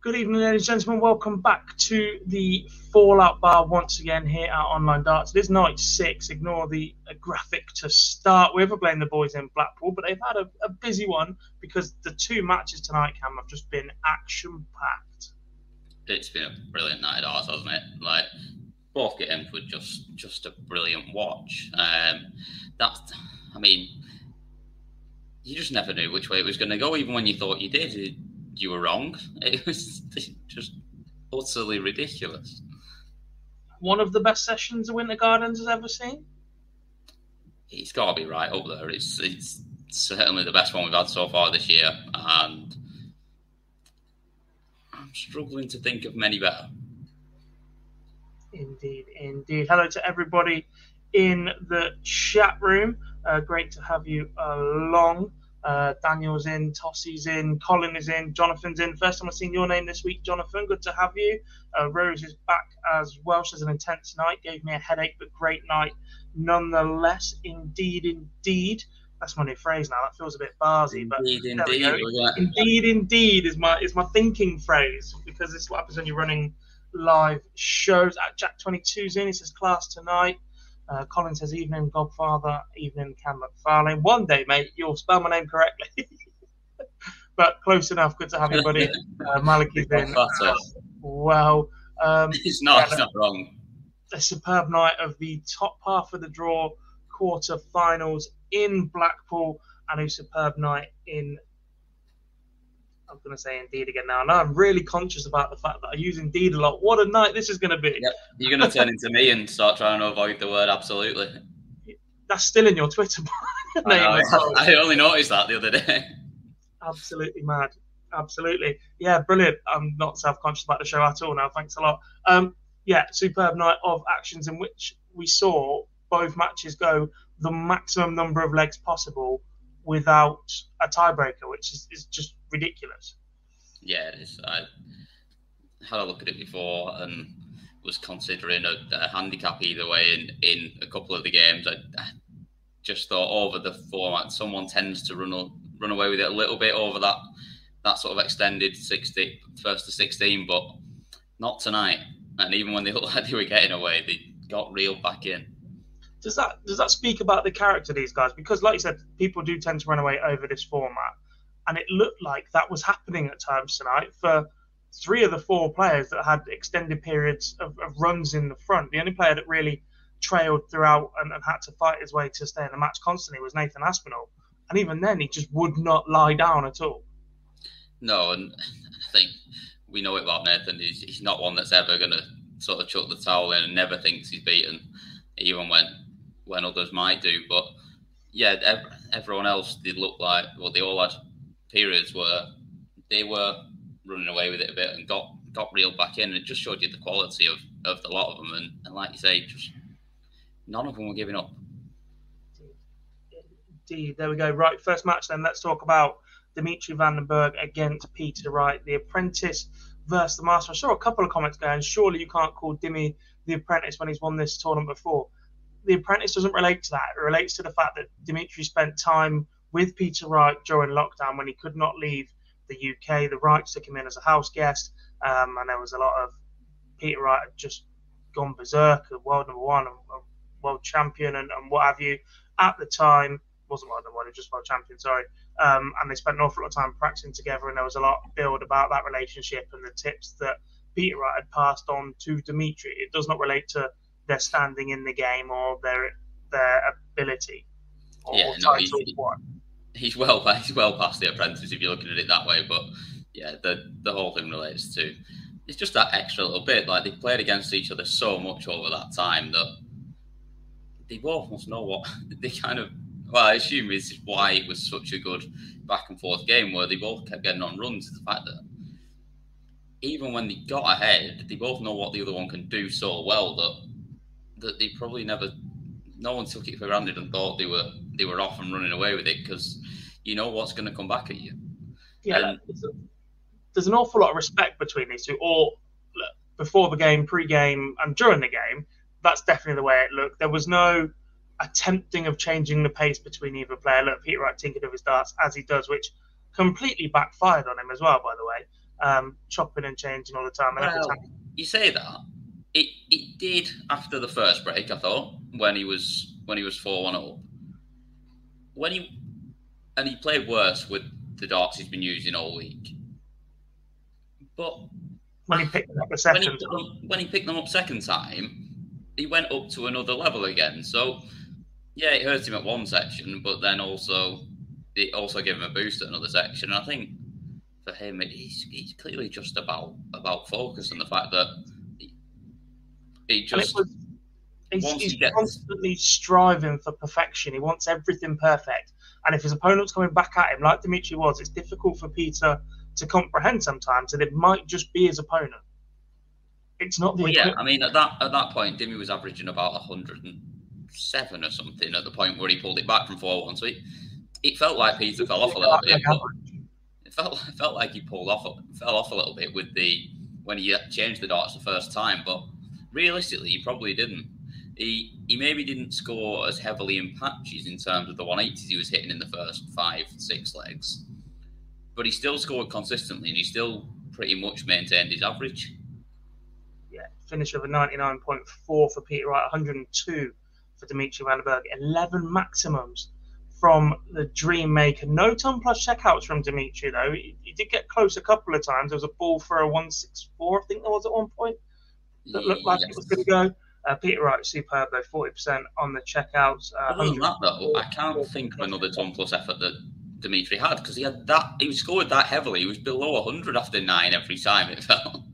Good evening, ladies and gentlemen. Welcome back to the Fallout Bar once again here at Online Darts. It is night six. Ignore the uh, graphic to start with. We're playing the boys in Blackpool, but they've had a, a busy one because the two matches tonight, Cam, have just been action packed. it's been a brilliant night at ours, hasn't it? Like both games were just just a brilliant watch. Um, that's, I mean, you just never knew which way it was going to go, even when you thought you did. It, you were wrong. It was just utterly ridiculous. One of the best sessions the Winter Gardens has ever seen. It's got to be right up there. It's it's certainly the best one we've had so far this year, and I'm struggling to think of many better. Indeed, indeed. Hello to everybody in the chat room. Uh, great to have you along. Uh, Daniel's in, Tossie's in, Colin is in, Jonathan's in. First time I've seen your name this week, Jonathan. Good to have you. Uh, Rose is back as well. She has an intense night. Gave me a headache, but great night nonetheless. Indeed, indeed. That's my new phrase now. That feels a bit barsy, but Indeed, indeed. go. Indeed, indeed is my is my thinking phrase because this is what happens when you're running live shows. At Jack Twenty Two's in, he says class tonight. Uh, Colin says evening Godfather, evening Cam McFarlane. One day, mate, you'll spell my name correctly. but close enough. Good to have you, buddy. Uh, Malik is in Godfather. well. Um, It's not. Yeah, it's not wrong. a superb night of the top half of the draw quarter-finals in Blackpool and a superb night in I'm going to say Indeed again now. Now I'm really conscious about the fact that I use Indeed a lot. What a night this is going to be. Yep. You're going to turn into me and start trying to avoid the word absolutely. That's still in your Twitter I, name. know, as. I only noticed that the other day. Absolutely mad. Absolutely. Yeah, brilliant. I'm not self-conscious about the show at all now. Thanks a lot. Um, yeah, superb night of actions in which we saw both matches go the maximum number of legs possible without a tiebreaker, which is, is just ridiculous. Yeah, it is. I had a look at it before and was considering a, a handicap either way in, in a couple of the games. I, I just thought over the format, someone tends to run run away with it a little bit over that that sort of extended 60, first to 16, but not tonight. And even when they looked like they were getting away, they got reeled back in. Does that does that speak about the character of these guys? Because, like you said, people do tend to run away over this format, and it looked like that was happening at times tonight for three of the four players that had extended periods of, of runs in the front. The only player that really trailed throughout and, and had to fight his way to stay in the match constantly was Nathan Aspinall, and even then, he just would not lie down at all. No, and I think we know it about Nathan. He's, he's not one that's ever going to sort of chuck the towel in and never thinks he's beaten, even when when others might do. But yeah, everyone else did look like well, they all had periods where they were running away with it a bit and got got reeled back in. And it just showed you the quality of, of the lot of them, and, and like you say, just none of them were giving up. indeed. There we go. Right, first match then. Let's talk about Dimitri Van den Bergh against Peter Wright, the apprentice versus the master. I saw a couple of comments going, surely you can't call Dimmy the apprentice when he's won this tournament before. The apprentice doesn't relate to that. It relates to the fact that Dimitri spent time with Peter Wright during lockdown when he could not leave the UK. The Wrights took him in as a house guest, um, and there was a lot of Peter Wright had just gone berserk, world number one, world champion, and, and what have you. At the time, wasn't world number one, just world champion, sorry. Um, and they spent an awful lot of time practicing together, and there was a lot build about that relationship and the tips that Peter Wright had passed on to Dimitri. It does not relate to their standing in the game or their their ability or, yeah, no, he's, he's, well he's well past the apprentice if you're looking at it that way. But yeah, the the whole thing relates to it's just that extra little bit. Like they played against each other so much over that time that they both must know what they kind of. Well, I assume is why it was such a good back and forth game where they both kept getting on runs. The fact that even when they got ahead, they both know what the other one can do so well that that they probably never. No one took it for granted and thought they were they were off and running away with it because you know what's going to come back at you. Yeah, and, there's an awful lot of respect between these two. Or look, before the game, pre-game, and during the game, that's definitely the way it looked. There was no attempting of changing the pace between either player. Look, Peter Wright tinkered with his darts as he does, which completely backfired on him as well. By the way, um, chopping and changing all the time. And well, time... you say that it it did after the first break. I thought when he was when he was four one up, when he and he played worse with the darts he's been using all week. But when he picked them up the second, when he, when he picked them up second time, he went up to another level again. So yeah, it hurt him at one section, but then also it also gave him a boost at another section. And I think for him, he's, he's clearly just about about focus and the fact that he, just. Was, he's, he's he gets... constantly striving for perfection. He wants everything perfect. And if his opponent's coming back at him, like Dimitri was, it's difficult for Peter to comprehend sometimes that it might just be his opponent. It's not the. Yeah, I mean, at that at that point, Dimmy was averaging about 107 or something at the point where he pulled it back from 4 1. So it, it felt like Peter fell off a little bit. It felt it felt like he pulled off fell off a little bit with the when he changed the darts the first time, but realistically, he probably didn't. He he maybe didn't score as heavily in patches in terms of the 180s he was hitting in the first five six legs, but he still scored consistently and he still pretty much maintained his average. Yeah, finish of a 99.4 for Peter Wright, 102 for Dimitri Van den Bergh, 11 maximums from the Dream Maker. No ton plus checkouts from Dimitri, though. He, he, did get close a couple of times. There was a ball for a 164, I think there was at one point, that looked like yes. it was going to go. Uh, Peter Wright, superb though, 40% on the checkouts. Uh, Other than that, though, I can't think of another ton plus effort that Dimitri had because he had that. He scored that heavily. He was below 100 after nine every time it felt.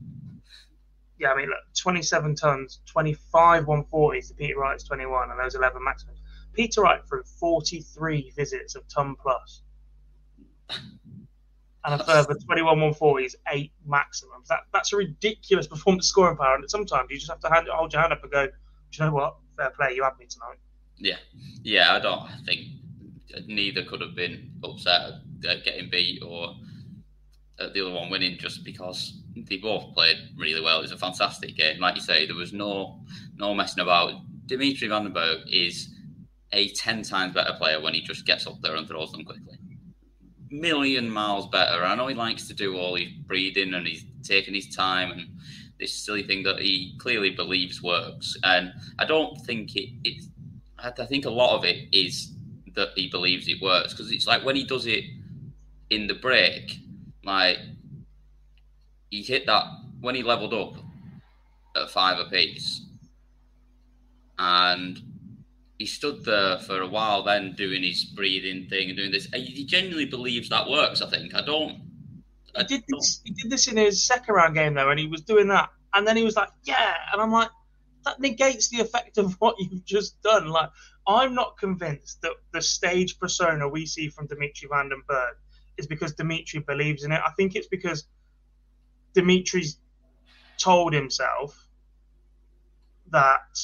Yeah, I mean, look, 27 tons, 25 140s to Peter Wright's 21, and those 11 maximums. Peter Wright through 43 visits of ton plus, and a further 21 140s, eight maximums. That that's a ridiculous performance scoring power, and sometimes you just have to hand, hold your hand up and go, "Do you know what? Fair play, you had me tonight." Yeah, yeah. I don't I think neither could have been upset at getting beat or at the other one winning just because they both played really well. It was a fantastic game. Like you say, there was no no messing about. Dimitri Van den Bergh is a 10 times better player when he just gets up there and throws them quickly. Million miles better. I know he likes to do all his breathing and he's taking his time and this silly thing that he clearly believes works. And I don't think it, it I think a lot of it is that he believes it works because it's like when he does it in the break, like he hit that when he leveled up at five apiece, and he stood there for a while, then doing his breathing thing and doing this. He genuinely believes that works. I think. I don't. I he did this. He did this in his second round game though, and he was doing that, and then he was like, "Yeah," and I'm like, that negates the effect of what you've just done. Like, I'm not convinced that the stage persona we see from Dimitri Van den Bergh is because Dimitri believes in it. I think it's because Dimitri's told himself that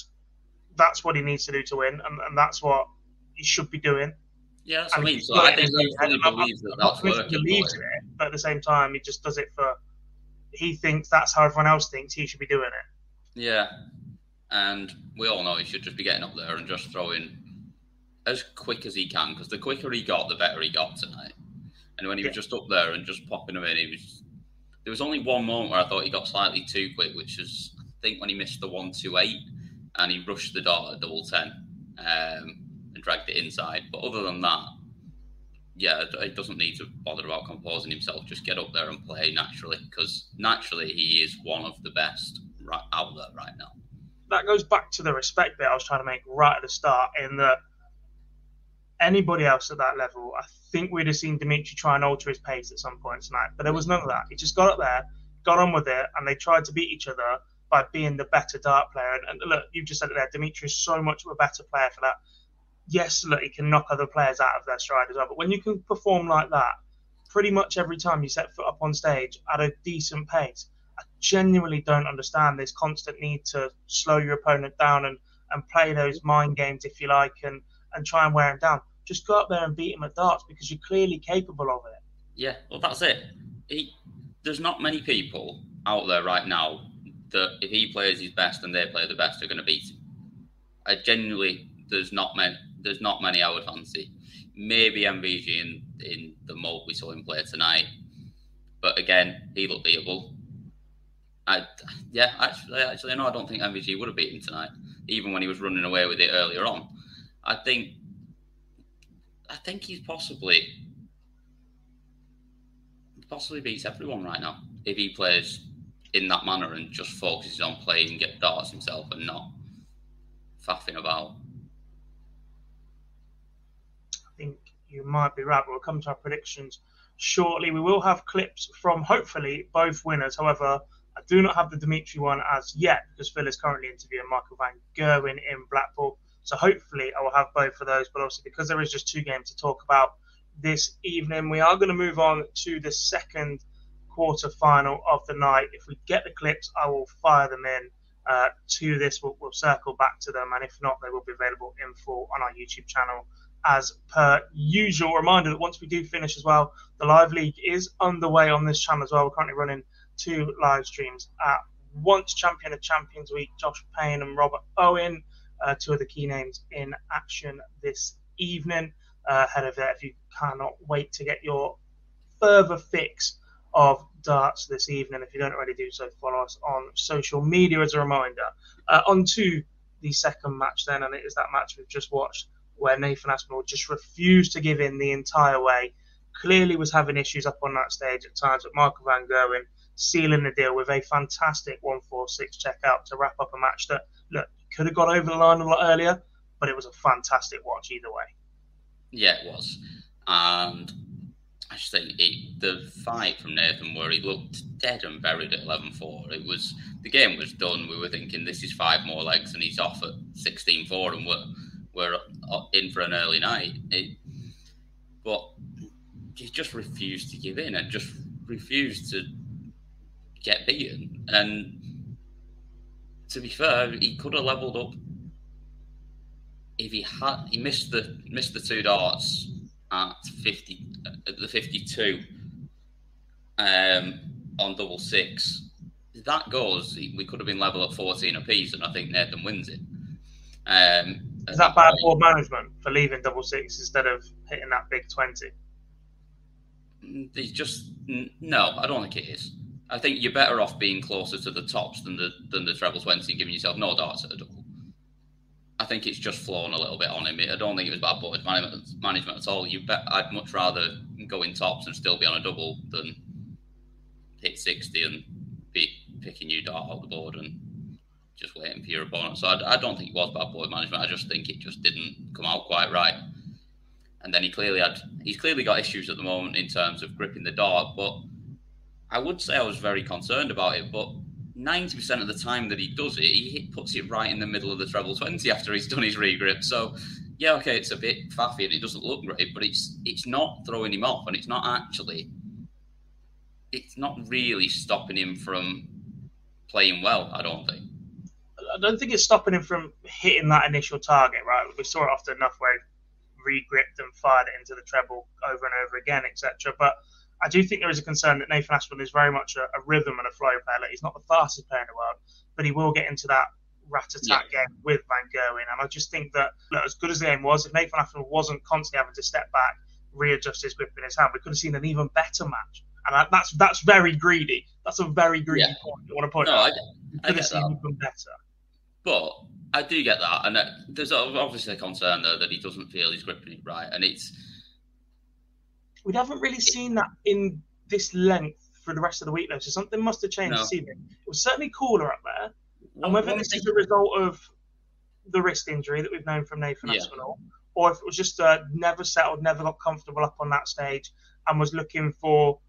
that's what he needs to do to win, and, and that's what he should be doing. Yeah, that's what I mean. So I think he fully believes that that's working. He believes in it, but at the same time, he just does it for. He thinks that's how everyone else thinks he should be doing it. Yeah, and we all know he should just be getting up there and just throwing as quick as he can because the quicker he got, the better he got tonight. And when he yeah. was just up there and just popping them in, he was. There was only one moment where I thought he got slightly too quick, which was I think when he missed the one two eight and he rushed the dart at double ten um, and dragged it inside. But other than that, yeah, it doesn't need to bother about composing himself. Just get up there and play naturally because naturally he is one of the best right out there right now. That goes back to the respect bit I was trying to make right at the start in that anybody else at that level, I think we'd have seen Dimitri try and alter his pace at some point tonight. But there was none of that. He just got up there, got on with it, and they tried to beat each other by being the better dart player. And, and look, you've just said it there. Dimitri is so much of a better player for that. Yes, look, he can knock other players out of their stride as well. But when you can perform like that, pretty much every time you set foot up on stage at a decent pace, I genuinely don't understand this constant need to slow your opponent down and, and play those mind games, if you like, and, and try and wear him down just go up there and beat him at darts because you're clearly capable of it. Yeah, well, that's it. He, there's not many people out there right now that if he plays his best and they play the best, are going to beat him. I genuinely, there's not many. There's not many I would fancy. Maybe MVG in in the mold we saw him play tonight, but again, he looked beatable. I, yeah, actually, actually, no, I don't think MVG would have beaten tonight, even when he was running away with it earlier on. I think I think he's possibly possibly beats everyone right now if he plays in that manner and just focuses on playing and get darts himself and not faffing about. I think you might be right. We'll come to our predictions shortly. We will have clips from hopefully both winners. However, I do not have the Dimitri one as yet because Phil is currently interviewing Michael Van Gerwen in Blackpool. So hopefully I will have both of those. But obviously, because there is just two games to talk about this evening, we are going to move on to the second quarter final of the night. If we get the clips, I will fire them in uh, to this. We'll, we'll, circle back to them, and if not, they will be available in full on our YouTube channel as per usual. Reminder that once we do finish as well, the live league is underway on this channel as well. We're currently running two live streams at once. Champion of Champions Week, Josh Payne and Robert Owen uh, two of the key names in action this evening. Uh, ahead of that, if you cannot wait to get your further fix of darts this evening, if you don't already do so, follow us on social media as a reminder. Uh, on to the second match then, and it is that match we've just watched where Nathan Aspinall just refused to give in the entire way. Clearly was having issues up on that stage at times, but Michael Van Gerwen sealing the deal with a fantastic 146 checkout to wrap up a match that, look, could have got over the line a lot earlier, but it was a fantastic watch either way. Yeah, it was. And I just think it, the fight from Nathan, where he looked dead and buried at 11 4, it was the game was done. We were thinking this is five more legs and he's off at 16 4 and we're, we're in for an early night. It, but he just refused to give in and just refused to get beaten. And to be fair, he could have levelled up if he had. He missed the missed the two darts at fifty at the fifty-two um, on double six. If that goes, we could have been level at fourteen apiece, and I think Nathan wins it. Um, Is that bad board management for leaving double six instead of hitting that big twenty? He's just no. I don't think it is. I think you're better off being closer to the tops than the than the treble twenty and giving yourself no darts at a double. I think it's just flown a little bit on him. I don't think it was bad board management, at all. You bet I'd much rather go in tops and still be on a double than hit sixty and be picking you dart out the board and just waiting for your opponent. So I, I don't think it was bad board management. I just think it just didn't come out quite right. And then he clearly had he's clearly got issues at the moment in terms of gripping the dart, but I would say I was very concerned about it, but 90% of the time that he does it, he puts it right in the middle of the treble 20 after he's done his regrip. So, yeah, okay, it's a bit faffy and it doesn't look great, but it's it's not throwing him off and it's not actually, it's not really stopping him from playing well, I don't think. I don't think it's stopping him from hitting that initial target, right? We saw it often enough where he re-gripped and fired it into the treble over and over again, etc. But I do think there is a concern that Nathan Aspinall is very much a, a rhythm and a flow player. Like he's not the fastest player in the world, but he will get into that rat attack yeah. game with Van Gerwen. And I just think that look, as good as the game was, if Nathan Aspinall wasn't constantly having to step back, readjust his grip in his hand, we could have seen an even better match. And that's that's very greedy. That's a very greedy yeah. point. I want to point no, out. I, I get that. even better. But I do get that, and uh, there's obviously a concern though that he doesn't feel he's gripping it right, and it's we haven't really seen that in this length for the rest of the week though. So something must have changed no. this evening. It was certainly cooler up there, and whether this is a result of the wrist injury that we've known from Nathan yeah. Aspinall, or if it was just uh, never settled, never got comfortable up on that stage, and was looking for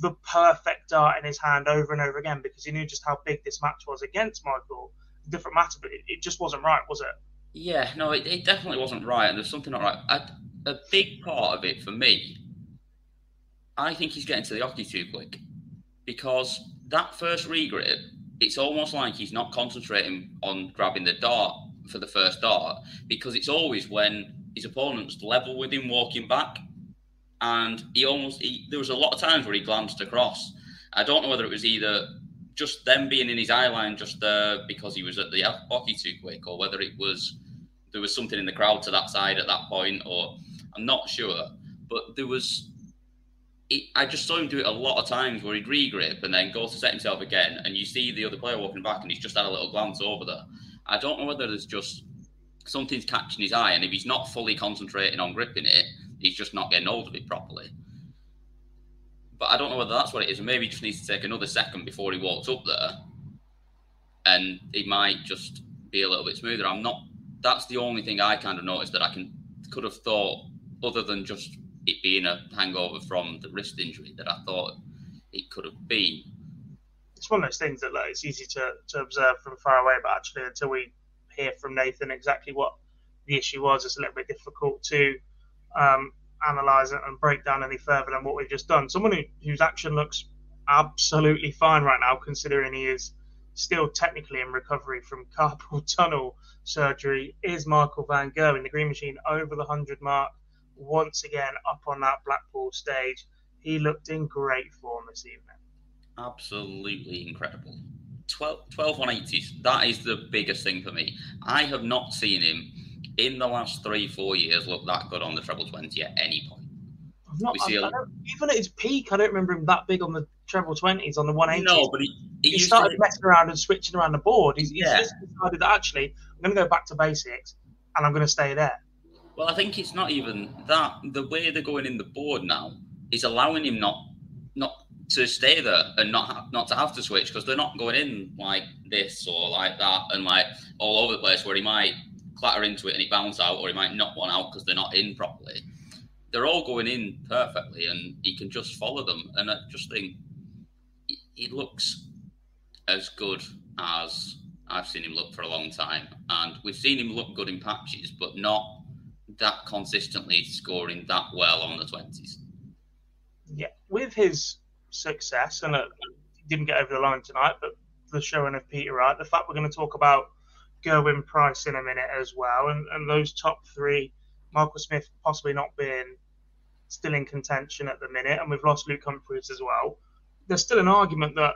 the perfect dart in his hand over and over again because he knew just how big this match was against Michael. Different matter, but it, it just wasn't right, was it? Yeah, no, it, it, definitely wasn't right, and there's something not right. I, a big part of it for me, I think he's getting to the hockey too quick because that first regrip, it's almost like he's not concentrating on grabbing the dart for the first dart because it's always when his opponent's level with him walking back and he almost he, there was a lot of times where he glanced across. I don't know whether it was either just them being in his eye line just uh, because he was at the hockey too quick, or whether it was there was something in the crowd to that side at that point, or I'm not sure. But there was, I just saw him do it a lot of times where he'd regrip and then go to set himself again, and you see the other player walking back, and he's just had a little glance over there. I don't know whether there's just something's catching his eye, and if he's not fully concentrating on gripping it, he's just not getting hold of it properly. But I don't know whether that's what it is. Maybe he just needs to take another second before he walks up there, and he might just be a little bit smoother. I'm not. That's the only thing I kind of noticed that I can could have thought, other than just it being a hangover from the wrist injury, that I thought it could have been. It's one of those things that like, it's easy to, to observe from far away, but actually until we hear from Nathan exactly what the issue was, it's a little bit difficult to um, analyze it and break down any further than what we've just done. Someone who, whose action looks absolutely fine right now, considering he is still technically in recovery from carpal tunnel surgery, is Michael Van Gerwen. The Green Machine over the 100 mark once again up on that Blackpool stage. He looked in great form this evening. Absolutely incredible. 12, 12 180s, that is the biggest thing for me. I have not seen him in the last three, four years look that good on the treble 20 at any point. Not, I, I even at his peak, I don't remember him that big on the treble 20s, on the 180s. No, but he, he, he started to... messing around and switching around the board. He's, yeah. just decided that actually, I'm going to go back to basics and I'm going to stay there. Well, I think it's not even that. The way they're going in the board now is allowing him not not to stay there and not not to have to switch because they're not going in like this or like that and like all over the place where he might clatter into it and it bounce out, or he might knock one out because they're not in properly. They're all going in perfectly, and he can just follow them. And I just think he looks as good as I've seen him look for a long time. And we've seen him look good in patches, but not that consistently scoring that well on the 20s. Yeah, with his success, and uh, didn't get over the line tonight, but the showing of Peter Wright, the fact we're going to talk about Gerwyn Price in a minute as well, and, and those top three, Michael Smith possibly not being still in contention at the minute, and we've lost Luke Humphries as well. There's still an argument that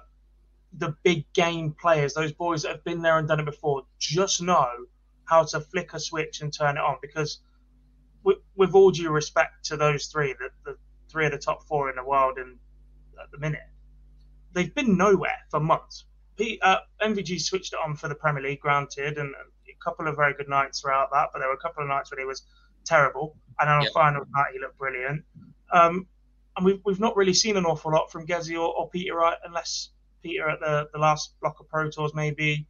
the big game players, those boys that have been there and done it before, just know how to flick a switch and turn it on. Because, with, with all due respect to those three, the, the three of the top four in the world, and at the minute, they've been nowhere for months. Uh, MVG switched it on for the Premier League, granted, and a couple of very good nights throughout that, but there were a couple of nights where he was terrible, and on yep. a final night he looked brilliant. Um, and we've, we've not really seen an awful lot from Gezzy or, or Peter Wright, unless Peter at the, the last block of Pro Tours maybe,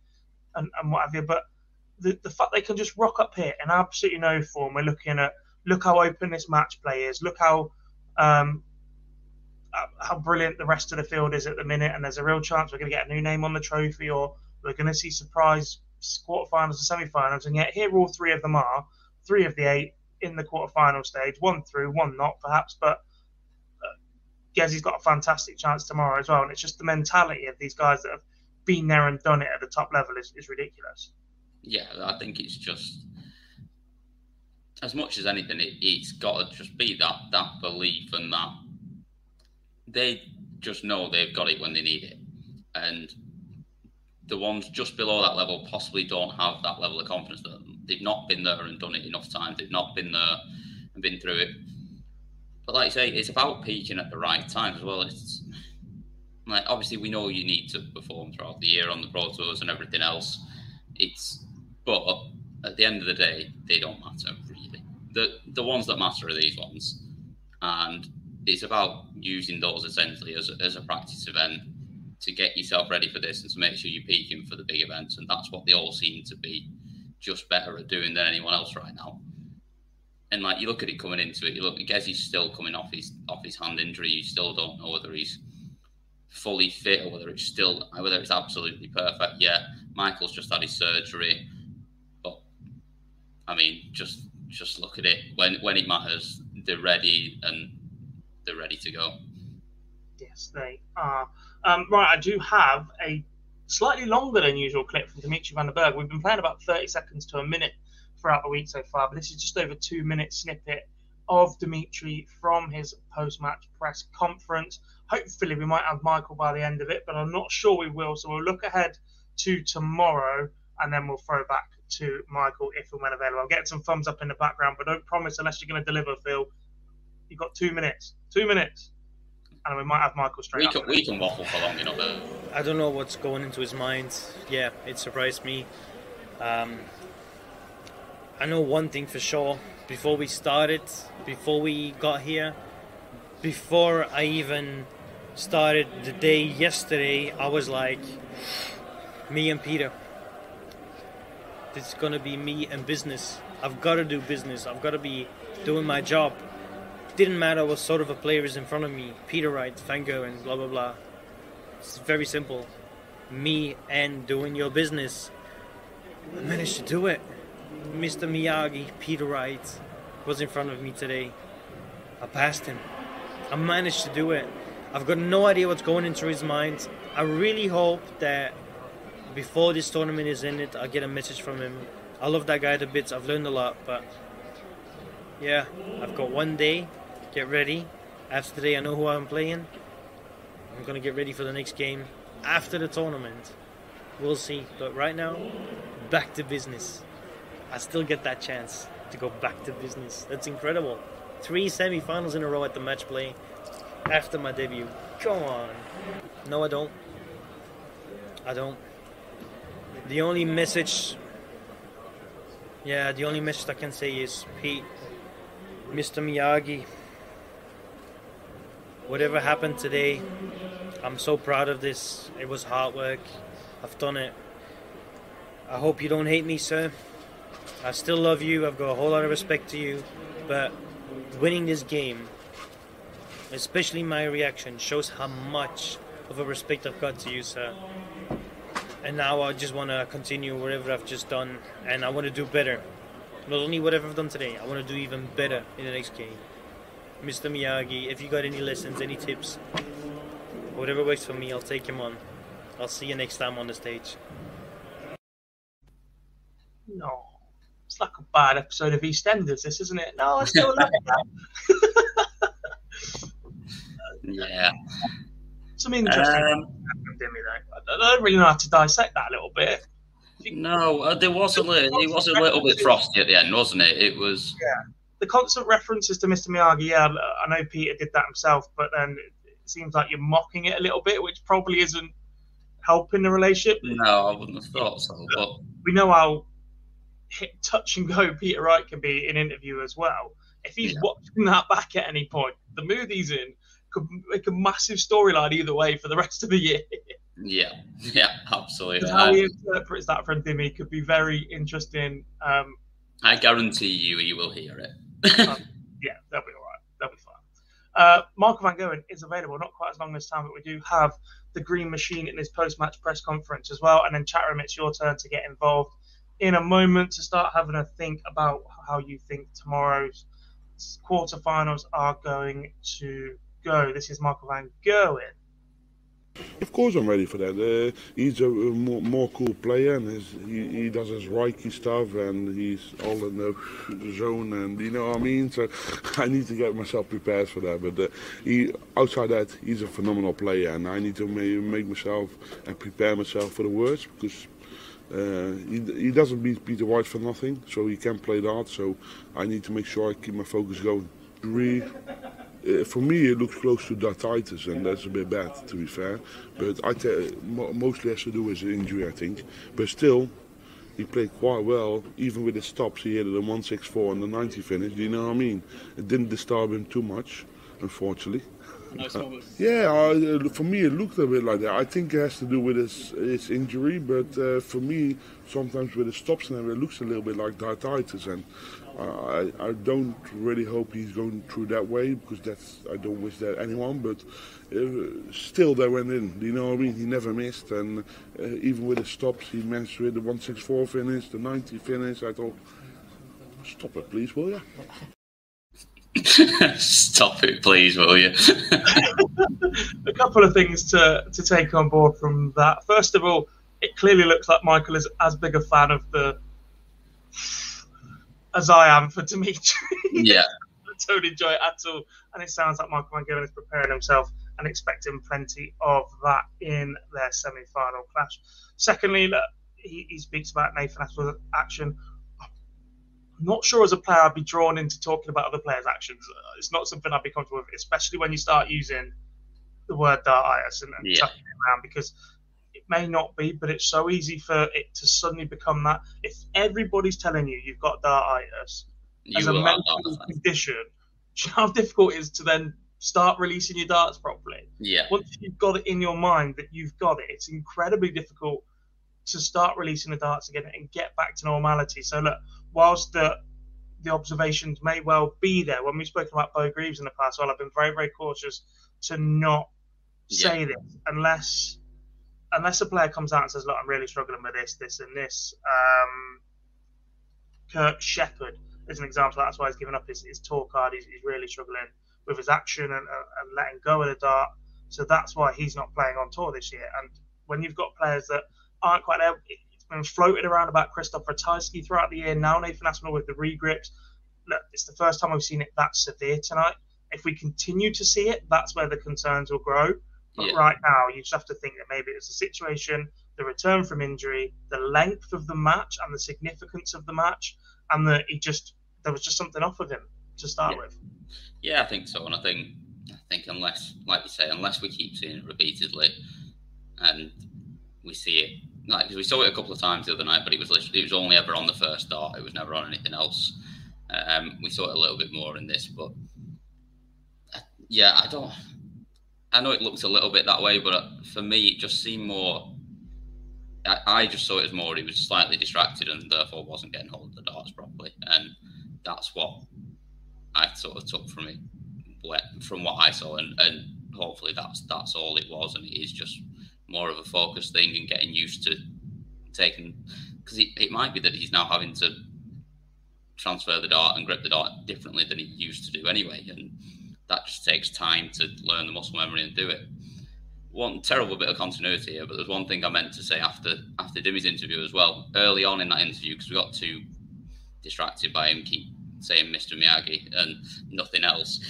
and, and what have you. But the, the fact they can just rock up here in absolutely no form, we're looking at look how open this match play is, look how um, uh, how brilliant the rest of the field is at the minute, and there's a real chance we're going to get a new name on the trophy, or we're going to see surprise quarterfinals and semi-finals. And yet here, all three of them are three of the eight in the quarterfinal stage, one through, one not, perhaps, but. Uh, Gezzy's got a fantastic chance tomorrow as well, and it's just the mentality of these guys that have been there and done it at the top level is, is ridiculous. Yeah, I think it's just as much as anything, it, it's got to just be that that belief and that they just know they've got it when they need it, and the ones just below that level possibly don't have that level of confidence that they've not been there and done it enough times. They've not been there and been through it. But like I say, it's about peaking at the right time as well. It's like obviously we know you need to perform throughout the year on the pro tours and everything else. It's but at the end of the day, they don't matter. The the ones that matter are these ones, and it's about using those essentially as a, as a practice event to get yourself ready for this and to make sure you're peaking for the big events. And that's what they all seem to be just better at doing than anyone else right now. And like you look at it coming into it, you look. Gezzy's still coming off his off his hand injury. You still don't know whether he's fully fit or whether it's still whether it's absolutely perfect yet. Michael's just had his surgery, but I mean, just just look at it when when it matters, they're ready and they're ready to go. Yes, they are. Um, right, I do have a slightly longer than usual clip from Dimitri Van den Bergh. We've been playing about 30 seconds to a minute throughout the week so far, but this is just over two minute snippet of Dimitri from his post match press conference. Hopefully, we might have Michael by the end of it, but I'm not sure we will. So we'll look ahead to tomorrow and then we'll throw back to Michael if and when available. I'll get some thumbs up in the background, but don't promise unless you're going to deliver, Phil. You've got two minutes. Two minutes and we might have Michael straight. We can, we can waffle for long you enough. I don't know what's going into his mind. Yeah, it surprised me. Um, I know one thing for sure. Before we started, before we got here, before I even started the day yesterday, I was like, me and Peter. It's gonna be me and business. I've got to do business. I've got to be doing my job didn't matter what sort of a player is in front of me, Peter Wright, Fango, and blah blah blah. It's very simple. Me and doing your business. I managed to do it. Mr. Miyagi, Peter Wright, was in front of me today. I passed him. I managed to do it. I've got no idea what's going into his mind. I really hope that before this tournament is ended, I get a message from him. I love that guy to bits. I've learned a lot, but yeah, I've got one day get ready. After today, I know who I'm playing. I'm to get ready for the next game after the tournament. We'll see. But right now, back to business. I still get that chance to go back to business. That's incredible. Three semi-finals in a row at the match play after my debut. Come on. No, I don't. I don't. The only message, yeah, the only message I can say is Pete, Mr. Miyagi, whatever happened today, I'm so proud of this. It was hard work. I've done it. I hope you don't hate me, sir. I still love you. I've got a whole lot of respect to you. But winning this game, especially my reaction, shows how much of a respect I've got to you, sir. And now I just want to continue whatever I've just done, and I want to do better. Not only whatever I've done today, I want to do even better in the next game. Mr. Miyagi, if you got any lessons, any tips, whatever works for me, I'll take him on. I'll see you next time on the stage. No, it's like a bad episode of EastEnders, this isn't it? No, I still love that. yeah. Some interesting um, I don't really know how to dissect that a little bit. No, uh, there was a little, it was a little bit frosty at the end, wasn't it? It was. Yeah the constant references to Mr. Miyagi, yeah, I know Peter did that himself, but then it seems like you're mocking it a little bit, which probably isn't helping the relationship. No, I wouldn't have thought so. But we know how hit, touch and go Peter Wright can be in interview as well. If he's yeah. watching that back at any point, the mood he's in could make a massive storyline either way for the rest of the year. Yeah, yeah, absolutely. How he interprets that from Dimmy could be very interesting. Um, I guarantee you, you will hear it um, yeah, they'll be all right. They'll be fine. Uh, Marco Van Gerwen is available, not quite as long this time, but we do have the Green Machine in his post-match press conference as well. And then Chatroom, it's your turn to get involved in a moment to start having a think about how you think tomorrow's quarterfinals are going to go. This is Michael Van Gerwen Of course, I'm ready for that. Uh, he's a, a more, more, cool player, and his, he, he does his Reiki stuff, and he's all in the zone, and you know what I mean. So I need to get myself prepared for that. But uh, he, outside that, he's a phenomenal player, and I need to make, myself and prepare myself for the worst because. Uh, he, he doesn't beat Peter White for nothing, so he can play that. So I need to make sure I keep my focus going. Really uh, for me, it looks close to dartitis, and that's a bit bad, to be fair. But I t- mostly has to do with the injury, I think. But still, he played quite well, even with his stops. He hit the 164 and the 90 finish. Do you know what I mean? It didn't disturb him too much, unfortunately. Nice yeah, uh, for me it looked a bit like that. I think it has to do with his, his injury, but uh, for me, sometimes with the stops and everything, it looks a little bit like dartitis. And I, I don't really hope he's going through that way because that's I don't wish that anyone. But uh, still, they went in. You know what I mean? He never missed, and uh, even with the stops, he managed with the 164 finish, the 90 finish. I thought, stop it, please, will you? Stop it, please, will you? a couple of things to, to take on board from that. First of all, it clearly looks like Michael is as big a fan of the as I am for Dimitri. Yeah. I don't enjoy it at all. And it sounds like Michael Van is preparing himself and expecting plenty of that in their semi final clash. Secondly, he, he speaks about Nathan Aspinall's action. I'm not sure as a player I'd be drawn into talking about other players' actions. Uh, it's not something I'd be comfortable with, especially when you start using the word dartitis and, and yeah. around because it may not be, but it's so easy for it to suddenly become that. If everybody's telling you you've got dartitis you as a mental condition, do you know how difficult it is to then start releasing your darts properly? Yeah. Once you've got it in your mind that you've got it, it's incredibly difficult to start releasing the darts again and get back to normality. So look, whilst the the observations may well be there, when we've spoken about Beau Greaves in the past, well, I've been very, very cautious to not say yeah. this unless unless a player comes out and says, "Look, I'm really struggling with this, this, and this." Um, Kirk Shepherd is an example. That's why he's given up his, his tour card. He's, he's really struggling with his action and, and letting go of the dart. So that's why he's not playing on tour this year. And when you've got players that aren't quite there, it's been floated around about Krzysztof Ratajski throughout the year. Now Nathan Aspinall with the regrips. Look, it's the first time we've seen it that severe tonight. If we continue to see it, that's where the concerns will grow. But yeah. right now, you just have to think that maybe it's a situation, the return from injury, the length of the match, and the significance of the match, and that he just there was just something off of him to start yeah. with. Yeah, I think so, and I think I think unless, like you say, unless we keep seeing it repeatedly, and we see it like because we saw it a couple of times the other night, but it was literally it was only ever on the first dart. It was never on anything else. Um, we saw it a little bit more in this, but uh, yeah, I don't. I know it looked a little bit that way, but uh, for me, it just seemed more. I, I just saw it as more he was slightly distracted and therefore wasn't getting hold of the darts properly, and that's what I sort of took from it, from what I saw, and, and hopefully that's that's all it was, and it is just more of a focus thing and getting used to taking because it, it might be that he's now having to transfer the dart and grip the dart differently than he used to do anyway, and that just takes time to learn the muscle memory and do it. One terrible bit of continuity here, but there's one thing I meant to say after after Dimmy's interview as well. Early on in that interview, because we got too distracted by him keep saying Mr. Miyagi and nothing else.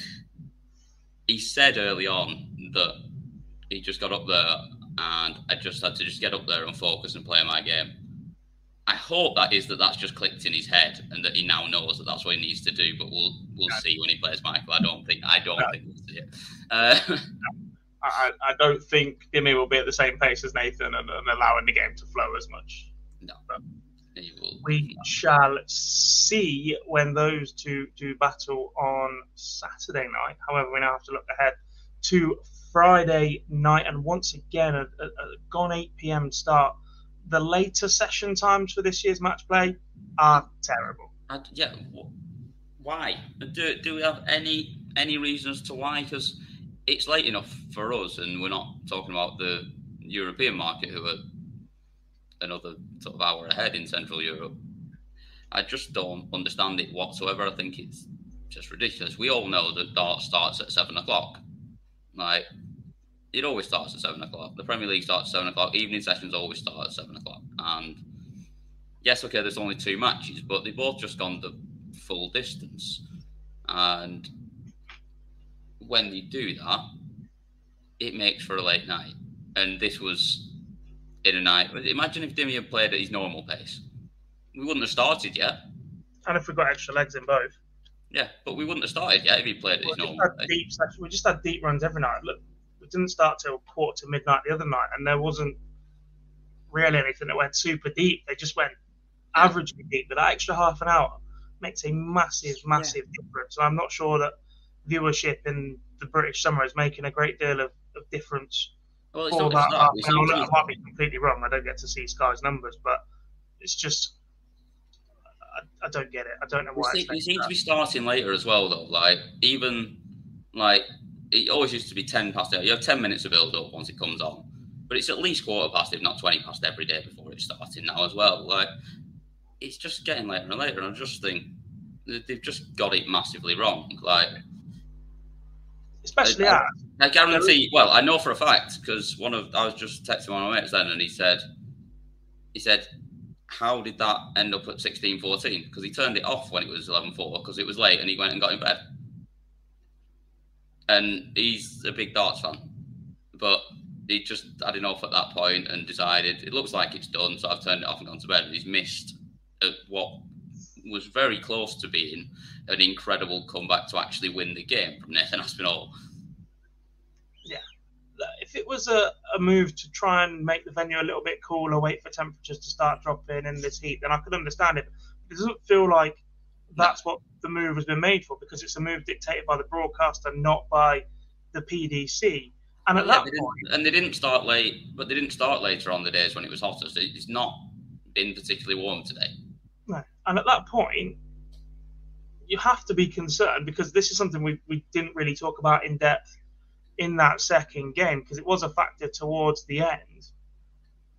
He said early on that he just got up there and I just had to just get up there and focus and play my game. I hope that is that that's just clicked in his head and that he now knows that that's what he needs to do. But we'll we'll yeah. see when he plays Michael. I don't think I don't think we'll see it. Uh, I, I don't think Jimmy will be at the same pace as Nathan and, and allowing the game to flow as much. No, we shall see when those two do battle on Saturday night. However, we now have to look ahead to Friday night, and once again, a, a, a gone 8 p.m. start the later session times for this year's match play are terrible. Uh, yeah, why? Do, do we have any any reasons to why? Because it's late enough for us, and we're not talking about the European market, who are another sort of hour ahead in Central Europe. I just don't understand it whatsoever. I think it's just ridiculous. We all know that dart starts at seven o'clock. Like, it always starts at seven o'clock. The Premier League starts at seven o'clock. Evening sessions always start at seven o'clock. And yes, okay, there's only two matches, but they've both just gone the full distance. And when they do that, it makes for a late night. And this was in a night. Imagine if Dimmy had played at his normal pace. We wouldn't have started yet. And if we got extra legs in both. Yeah, but we wouldn't have started yet if he played at his normal pace. Deep we just had deep runs every night. Look, didn't start till quarter to midnight the other night, and there wasn't really anything that went super deep. They just went yeah. averagely deep. But that extra half an hour makes a massive, massive yeah. difference. And I'm not sure that viewership in the British summer is making a great deal of, of difference. Well, it's not, that. It's not, I might be completely wrong. I don't get to see Sky's numbers, but it's just I, I don't get it. I don't know why. You seem to be starting later as well, though. Like even like it always used to be ten past eight. You have ten minutes of build up once it comes on, but it's at least quarter past, if not twenty past, every day before it's starting now as well. Like it's just getting later and later, and I just think they've just got it massively wrong. Like especially I, I, I guarantee. Well, I know for a fact because one of I was just texting one of my mates then, and he said, he said, how did that end up at 16-14? Because he turned it off when it was 11-4 because it was late, and he went and got in bed. And he's a big darts fan, but he just had enough at that point and decided it looks like it's done, so I've turned it off and gone to bed. And he's missed uh, what was very close to being an incredible comeback to actually win the game from Nathan Aspinall. Yeah. If it was a, a move to try and make the venue a little bit cooler, wait for temperatures to start dropping in this heat, then I could understand it. It doesn't feel like that's what the move has been made for because it's a move dictated by the broadcaster, not by the PDC. And at yeah, that point, and they didn't start late, but they didn't start later on the days when it was hotter. So it's not been particularly warm today. No. And at that point, you have to be concerned because this is something we, we didn't really talk about in depth in that second game because it was a factor towards the end.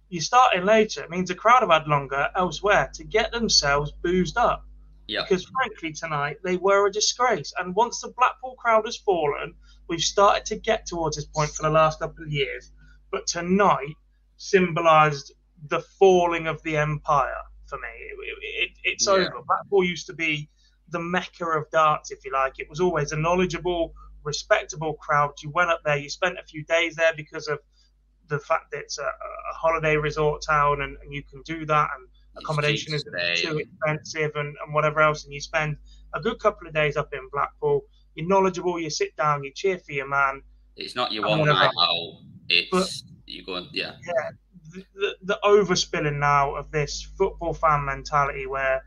You starting later, it means the crowd have had longer elsewhere to get themselves boozed up. Yeah. Because frankly, tonight they were a disgrace. And once the Blackpool crowd has fallen, we've started to get towards this point for the last couple of years. But tonight symbolised the falling of the empire for me. It, it, it's yeah. over. Blackpool used to be the mecca of darts, if you like. It was always a knowledgeable, respectable crowd. You went up there, you spent a few days there because of the fact that it's a, a holiday resort town and, and, you can do that, and accommodation isn't too expensive and, and whatever else. And you spend a good couple of days up in Blackpool. You're knowledgeable, you sit down, you cheer for your man. It's not your one night out. It's but, you going, yeah. Yeah. The, the, the overspilling now of this football fan mentality where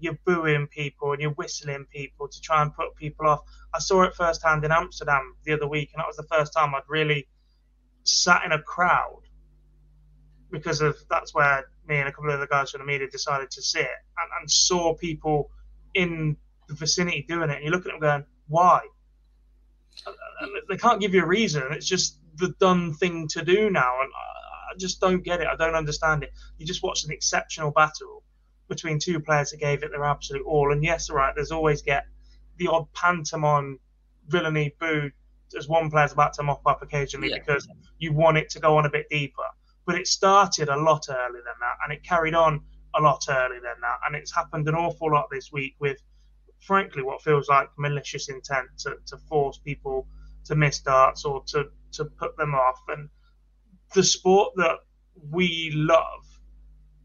you're booing people and you're whistling people to try and put people off. I saw it firsthand in Amsterdam the other week, and that was the first time I'd really sat in a crowd because of that's where me and a couple of the guys from the media decided to sit and, and saw people in the vicinity doing it. And you look at them going, why? And they can't give you a reason. It's just the done thing to do now. And I just don't get it. I don't understand it. You just watched an exceptional battle between two players that gave it their absolute all. And yes, right, there's always get the odd pantomime villainy boo as one player's about to mop up occasionally yeah. because you want it to go on a bit deeper. But it started a lot earlier than that, and it carried on a lot earlier than that, and it's happened an awful lot this week with, frankly, what feels like malicious intent to, to force people to miss darts or to to put them off. And the sport that we love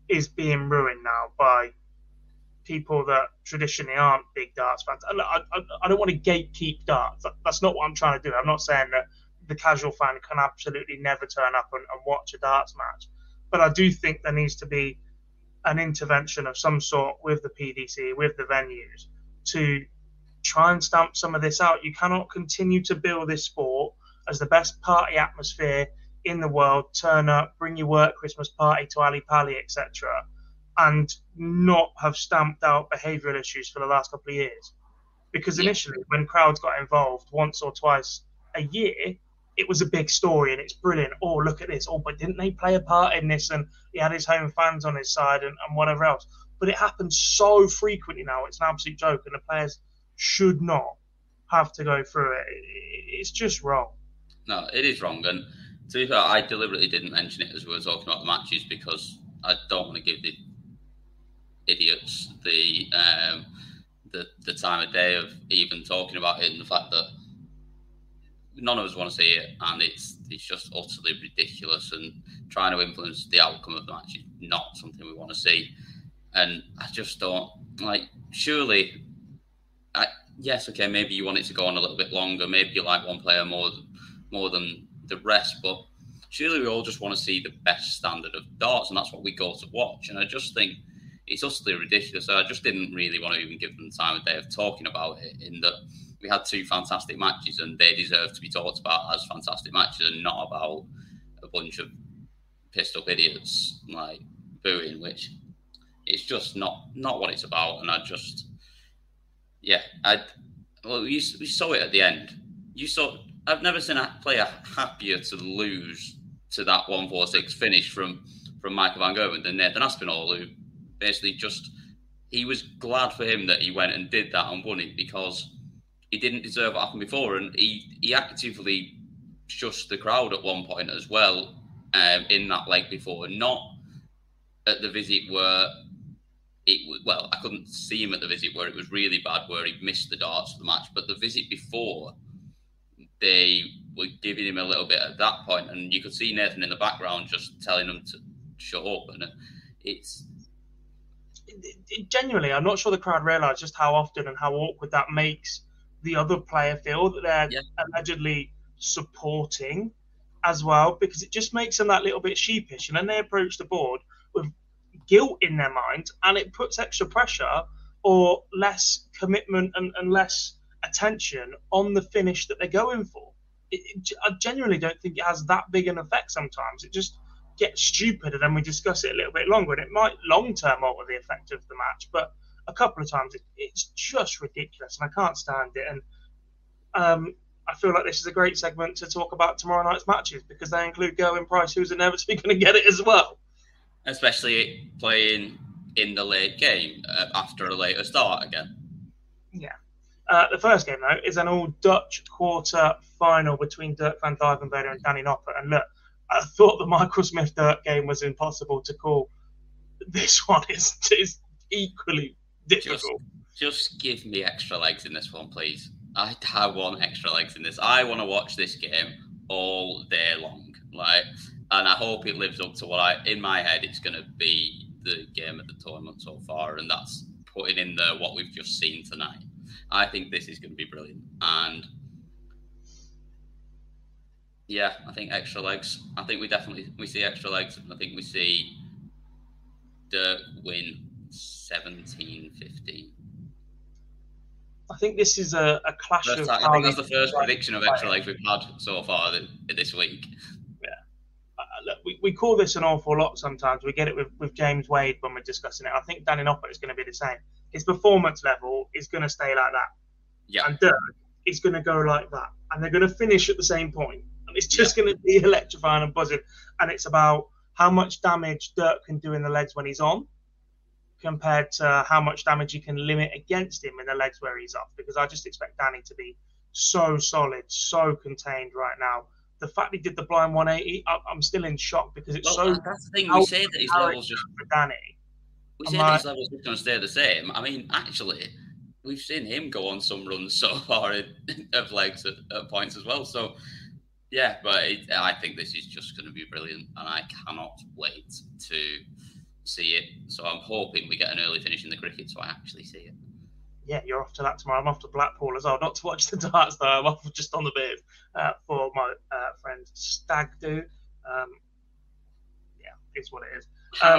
is being ruined now by people that traditionally aren't big darts fans. I, I, I don't want to gatekeep darts. That's not what I'm trying to do. I'm not saying that the casual fan can absolutely never turn up and, and watch a darts match. But I do think there needs to be an intervention of some sort with the PDC, with the venues, to try and stamp some of this out. You cannot continue to build this sport as the best party atmosphere in the world turn up, bring your work Christmas party to Ali Pali, etc., and not have stamped out behavioural issues for the last couple of years. Because initially, when crowds got involved once or twice a year, it was a big story and it's brilliant. Oh, look at this. Oh, but didn't they play a part in this? And he had his home fans on his side and, and whatever else. But it happens so frequently now, it's an absolute joke, and the players should not have to go through it. It's just wrong. No, it is wrong. And to be fair, I deliberately didn't mention it as we were talking about the matches because I don't want to give the idiots the um, the the time of day of even talking about it and the fact that none of us want to see it and it's it's just utterly ridiculous and trying to influence the outcome of the match is not something we want to see and I just don't like surely I, yes okay maybe you want it to go on a little bit longer maybe you like one player more more than the rest but surely we all just want to see the best standard of darts and that's what we go to watch and I just think it's utterly ridiculous. I just didn't really want to even give them the time of day of talking about it. In that we had two fantastic matches, and they deserve to be talked about as fantastic matches, and not about a bunch of pissed up idiots like booing, which it's just not not what it's about. And I just, yeah, I well, we, we saw it at the end. You saw. I've never seen a player happier to lose to that one four six finish from from Michael Van Gerwen than Nathan Aspinall, who basically just he was glad for him that he went and did that and won it because he didn't deserve what happened before, and he he actively shushed the crowd at one point as well um, in that leg before, not at the visit where it well, I couldn't see him at the visit where it was really bad, where he missed the darts of the match, but the visit before they were giving him a little bit at that point, and you could see Nathan in the background just telling him to shut up, and it's genuinely, I'm not sure the crowd realised just how often and how awkward that makes the other player feel that they're yeah. allegedly supporting as well, because it just makes them that little bit sheepish. And then they approach the board with guilt in their mind, and it puts extra pressure or less commitment and, and less attention on the finish that they're going for. It, it, I genuinely don't think it has that big an effect sometimes. It just gets stupid and then we discuss it a little bit longer and it might long term alter the effect of the match but a couple of times it, it's just ridiculous and i can't stand it and um, i feel like this is a great segment to talk about tomorrow night's matches because they include Gerwyn Price who's inevitably going to get it as well. Especially playing in the late game uh, after a later start again. Yeah. Uh, the first game though is an all Dutch quarter final between Dirk van Duijvenbode and Danny Noppert and look I thought the Michael Smith Dirk game was impossible to call. This one is is equally difficult. Just, just give me extra legs in this one, please. I, I want extra legs in this. I want to watch this game all day long. Like, and I hope it lives up to what I in my head it's going to be the game of the tournament so far, and that's putting in there what we've just seen tonight. I think this is going to be brilliant, and yeah, I think extra legs. I think we definitely we see extra legs. I think we see Dirk win 17-15. I think this is a, a clash of. I think that's the first prediction of extra legs we've had so far this week. Yeah, uh, look, we, we call this an awful lot sometimes. We get it with, with James Wade when we're discussing it. I think Danny Noppert is going to be the same. His performance level is going to stay like that. Yeah. And Dirk is going to go like that. And they're going to finish at the same point. It's just yeah. going to be electrifying and buzzing. And it's about how much damage Dirk can do in the legs when he's on compared to how much damage he can limit against him in the legs where he's off. Because I just expect Danny to be so solid, so contained right now. The fact he did the blind 180, I'm still in shock because it's well, so. That's the thing. We say that his levels just for Danny. We say that his levels just going to stay the same. I mean, actually, we've seen him go on some runs so far of legs at, at points as well. So yeah, but it, I think this is just going to be brilliant, and I cannot wait to see it. So I'm hoping we get an early finish in the cricket, so I actually see it. Yeah, you're off to that tomorrow. I'm off to Blackpool as well, not to watch the darts though. I'm off just on the bit uh, for my uh, friend Stag Do. Um, yeah, it's what it is. Um,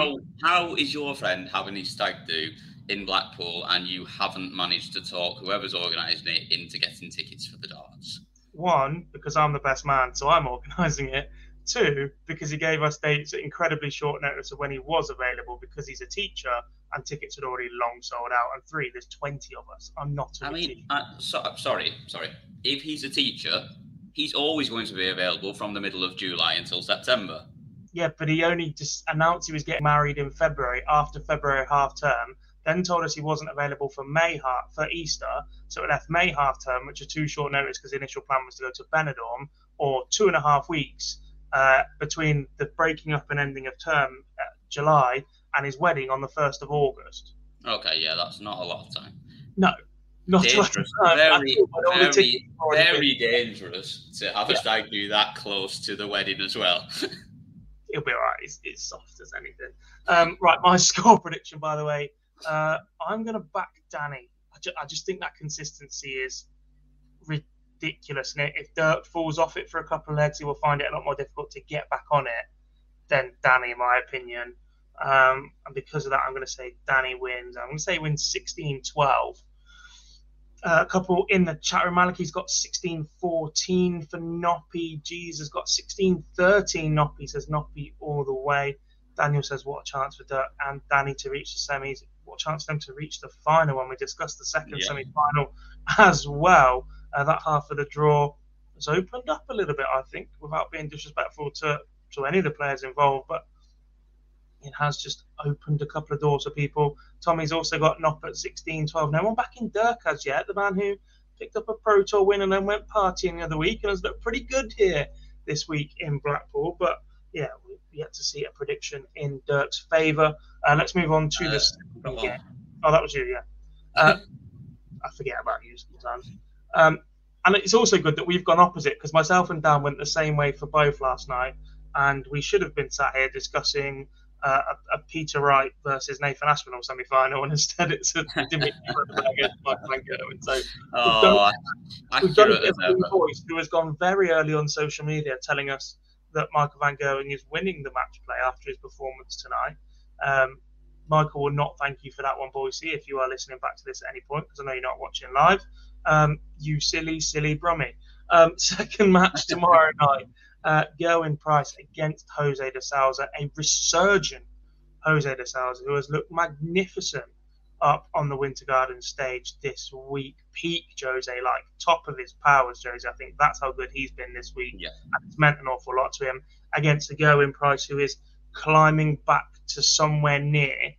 how how is your friend having his stag do in Blackpool, and you haven't managed to talk whoever's organising it into getting tickets for the darts? One, because I'm the best man, so I'm organising it. Two, because he gave us dates at incredibly short notice of when he was available because he's a teacher and tickets had already long sold out. And three, there's 20 of us. I'm not I mean, uh, so, sorry, sorry. If he's a teacher, he's always going to be available from the middle of July until September. Yeah, but he only just announced he was getting married in February after February half term then told us he wasn't available for May half, for Easter, so it left May half term, which is too short notice because the initial plan was to go to Benidorm, or two and a half weeks uh, between the breaking up and ending of term uh, July and his wedding on the 1st of August. Okay, yeah, that's not a lot of time. No, not dangerous. a lot of time. Very, very, very dangerous to have a stag do that close to the wedding as well. It'll be all right. It's, it's soft as anything. Um, right, my score prediction, by the way, uh, I'm going to back Danny. I, ju- I just think that consistency is ridiculous. And if Dirk falls off it for a couple of legs, he will find it a lot more difficult to get back on it than Danny, in my opinion. Um, and because of that, I'm going to say Danny wins. I'm going to say he wins 16 12. Uh, a couple in the chat room. Malachi's got 16 14 for Noppy. Jesus has got 16 13. Noppy says Noppy all the way. Daniel says, What a chance for Dirk and Danny to reach the semis. What a chance for them to reach the final when we discuss the second Yeah. semi final as well. Uh, that half of the draw has opened up a little bit, I think, without being disrespectful to, to any of the players involved. But it has just opened a couple of doors for people. Tommy's also got Nop at 16 12. No one back in Dirk as yet, the man who picked up a Pro Tour win and then went partying the other week and has looked pretty good here this week in Blackpool. But yeah, we've yet to see a prediction in Dirk's favour. Uh, let's move on to Uh, the second go on. game. Oh, that was you, yeah. Uh, I forget about you sometimes. Um, and it's also good that we've gone opposite because myself and Dan went the same way for both last night, and we should have been sat here discussing uh, a, a Peter Wright versus Nathan Aspinall semi-final, and instead it's a Dimitri against Mike Van Gerwen. So Oh, we've done accurate it as voice who has gone very early on social media telling us that Michael Van Gerwen is winning the match play after his performance tonight. Um, Michael will not thank you for that one, Boise, if you are listening back to this at any point, because I know you're not watching live. Um, you silly, silly Brummy. Um, second match tomorrow night. Uh, Gerwyn Price against Jose de Sousa, a resurgent Jose de Sousa who has looked magnificent up on the Winter Garden stage this week. Peak Jose, like top of his powers, Jose. I think that's how good he's been this week. Yeah. And it's meant an awful lot to him against the Gerwyn Price, who is climbing back to somewhere near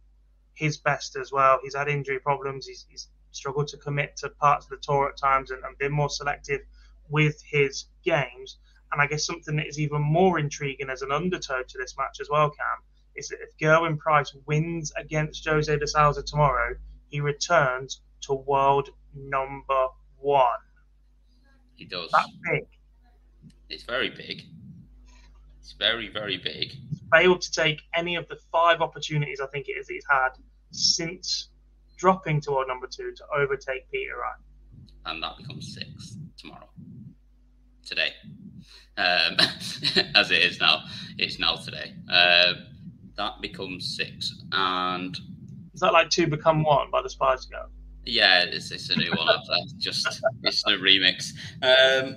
his best as well. He's had injury problems. He's, he's struggled to commit to parts of the tour at times and, and been more selective with his games. And I guess something that is even more intriguing as an undertow to this match as well, Cam, is that if Gerwyn Price wins against Jose de Sousa tomorrow, he returns to world number one. He does. That's big. It's very big. It's very, very big. Failed to take any of the five opportunities I think it is he's had since dropping to world number two to overtake Peter Wright. and that becomes six tomorrow. Today, um, as it is now, it's now today. Um that becomes six, and Is that like two become one by the Spice Girls? yeah, it's, it's a new one. Uh, just it's the remix. Um,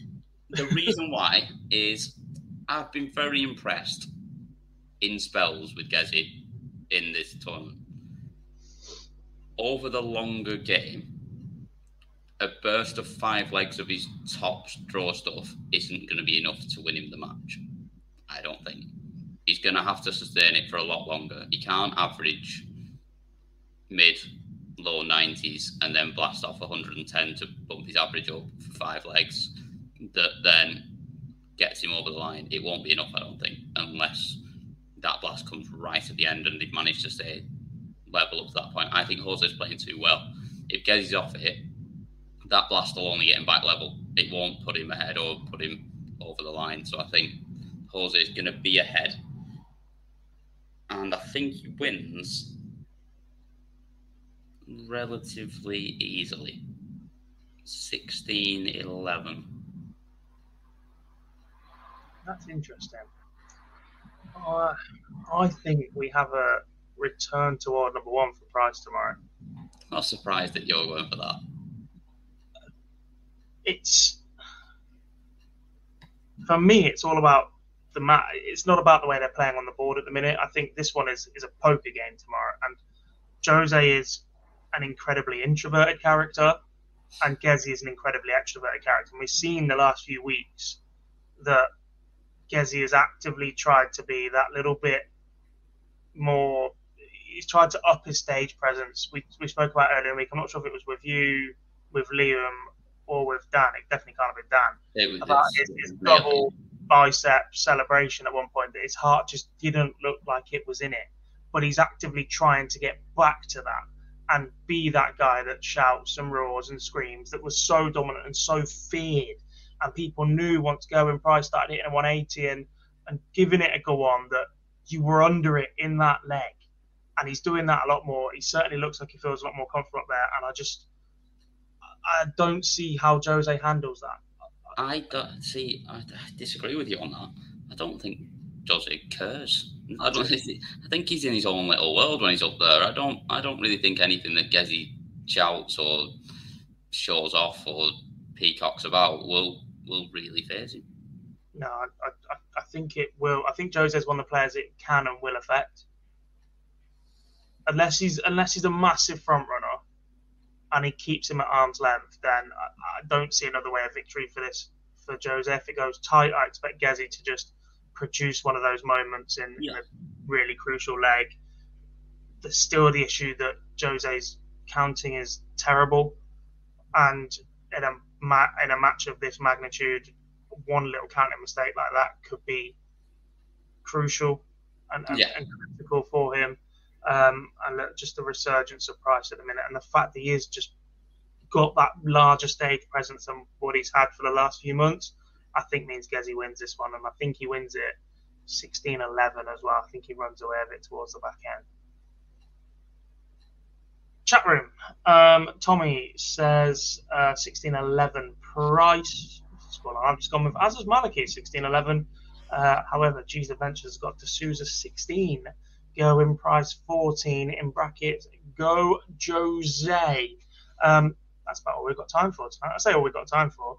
the reason why is I've been very impressed in spells with Gezzy in this tournament. Over the longer game, a burst of five legs of his top draw stuff isn't going to be enough to win him the match. I don't think. He's going to have to sustain it for a lot longer. He can't average mid, low 90s and then blast off 110 to bump his average up for five legs. That then gets him over the line. It won't be enough, I don't think, unless that blast comes right at the end and they've managed to stay level up to that point. I think Jose's playing too well. If Gezzy's off it, that blast will only get him back level. It won't put him ahead or put him over the line. So I think Jose is going to be ahead. And I think he wins relatively easily 16 11. That's interesting. Uh, I think we have a return to world number one for Price tomorrow. I'm Not surprised that you're going for that. It's for me. It's all about the mat. It's not about the way they're playing on the board at the minute. I think this one is is a poker game tomorrow, and Jose is an incredibly introverted character, and Gezzy is an incredibly extroverted character. And we've seen the last few weeks that Gezzy has actively tried to be that little bit more. He's tried to up his stage presence. We, we spoke about earlier in the week. I'm not sure if it was with you, with Liam, or with Dan. It definitely can't have been Dan It was about his, his double bicep celebration at one point that his heart just didn't look like it was in it. But he's actively trying to get back to that and be that guy that shouts and roars and screams that was so dominant and so feared. And people knew once Gerwyn Price started hitting a 180 and, and giving it a go on that you were under it in that leg. And he's doing that a lot more. He certainly looks like he feels a lot more comfortable up there. And I just, I don't see how Jose handles that. I don't see. I, disagree with you on that. I don't think Jose cares. I don't. I think he's in his own little world when he's up there. I don't. I don't really think anything that Gezzy shouts or shows off or peacocks about will will really faze him. No, I, I, I think it will. I think Jose's one of the players it can and will affect. Unless he's unless he's a massive front runner and he keeps him at arm's length, then I, I don't see another way of victory for this for Jose. If it goes tight, I expect Gezzy to just produce one of those moments in, yeah. in a really crucial leg. There's still the issue that Jose's counting is terrible, and in a ma- in a match of this magnitude, one little counting mistake like that could be crucial and, and, yeah. and critical for him um, and just the resurgence of Price at the minute, and the fact that he has just got that larger stage presence than what he's had for the last few months, I think means Gezzy wins this one, and I think he wins it 16-11 as well. I think he runs away with it towards the back end. Chat room. Um, Tommy says uh, 16-11 Price. I'm just gone with Azaz Maliki 16-11. Uh, however, G's Adventures got D'Souza 16 Gerwyn Price 14 in brackets. Go Jose. Um, that's about all we've got time for tonight. I say all we've got time for.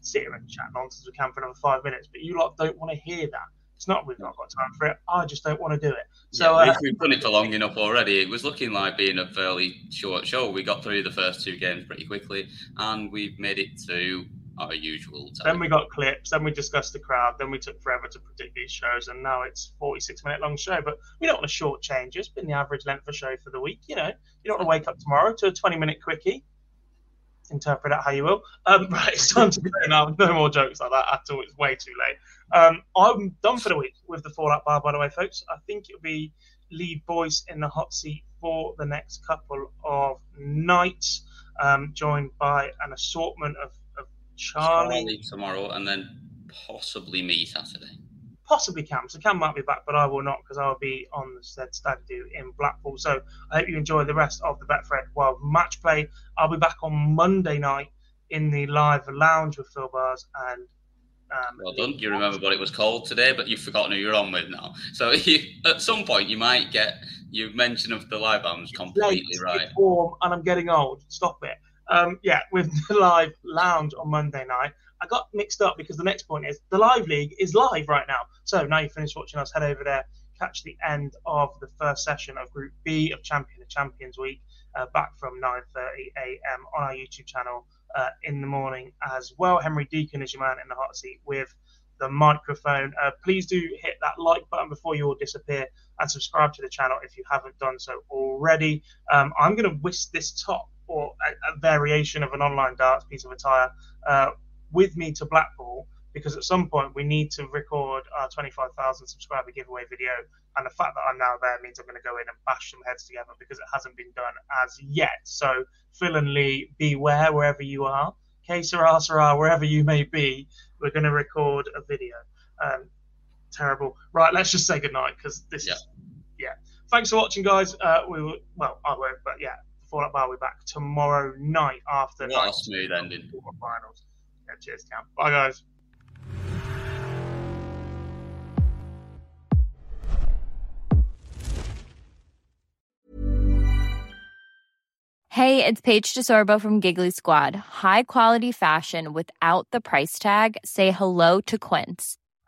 Sit here and chat nonsense as we can for another five minutes, but you lot don't want to hear that. It's not we've not got time for it. I just don't want to do it. So yeah, uh, we've done it for long enough already. It was looking like being a fairly short show. We got through the first two games pretty quickly, and we've made it to our usual time. Then we got clips, then we discussed the crowd, then we took forever to predict these shows, and now it's 46 minute long show. But we don't want to shortchange it. It's been the average length of show for the week. You know, you don't want to wake up tomorrow to a 20 minute quickie. Interpret that how you will. Um, right, it's time to go now. No more jokes like that at all. It's way too late. Um, I'm done for the week with the Fallout Bar, by the way, folks. I think it'll be Lee Boyce in the hot seat for the next couple of nights, um, joined by an assortment of Charlie. Charlie tomorrow, and then possibly me Saturday. Possibly Cam. So Cam might be back, but I will not because I'll be on the said stag do in Blackpool. So I hope you enjoy the rest of the Betfred World Match Play. I'll be back on Monday night in the live lounge with Phil Bars and. Um, well done. You remember what it was called today, but you've forgotten who you're on with now. So you, at some point, you might get you mention of the live bands completely late, right. Warm, and I'm getting old. Stop it um, yeah, with the live lounge on Monday night. I got mixed up because the next point is the live league is live right now. So now you finished watching us, head over there, catch the end of the first session of Group B of Champion of Champions Week, uh, back from 9:30 a.m. on our YouTube channel uh, in the morning as well. Henry Deacon is your man in the hot seat with the microphone. Uh, please do hit that like button before you all disappear and subscribe to the channel if you haven't done so already. Um, I'm going to whisk this top or a, a, variation of an online darts piece of attire uh, with me to Blackpool because at some point we need to record our 25,000 subscriber giveaway video. And the fact that I'm now there means I'm going to go in and bash some heads together because it hasn't been done as yet. So Phil and Lee, beware wherever you are. K Sarah Sarah, wherever you may be, we're going to record a video. Um, terrible. Right, let's just say goodnight because this yeah. is, yeah. Thanks for watching, guys. Uh, we will, well, I won't, but yeah, Fallout Bar will be back tomorrow night after what a smooth ending. Finals. Yeah, cheers, Cam. Bye, guys. Hey, it's Paige DeSorbo from Giggly Squad. High quality fashion without the price tag. Say hello to Quince.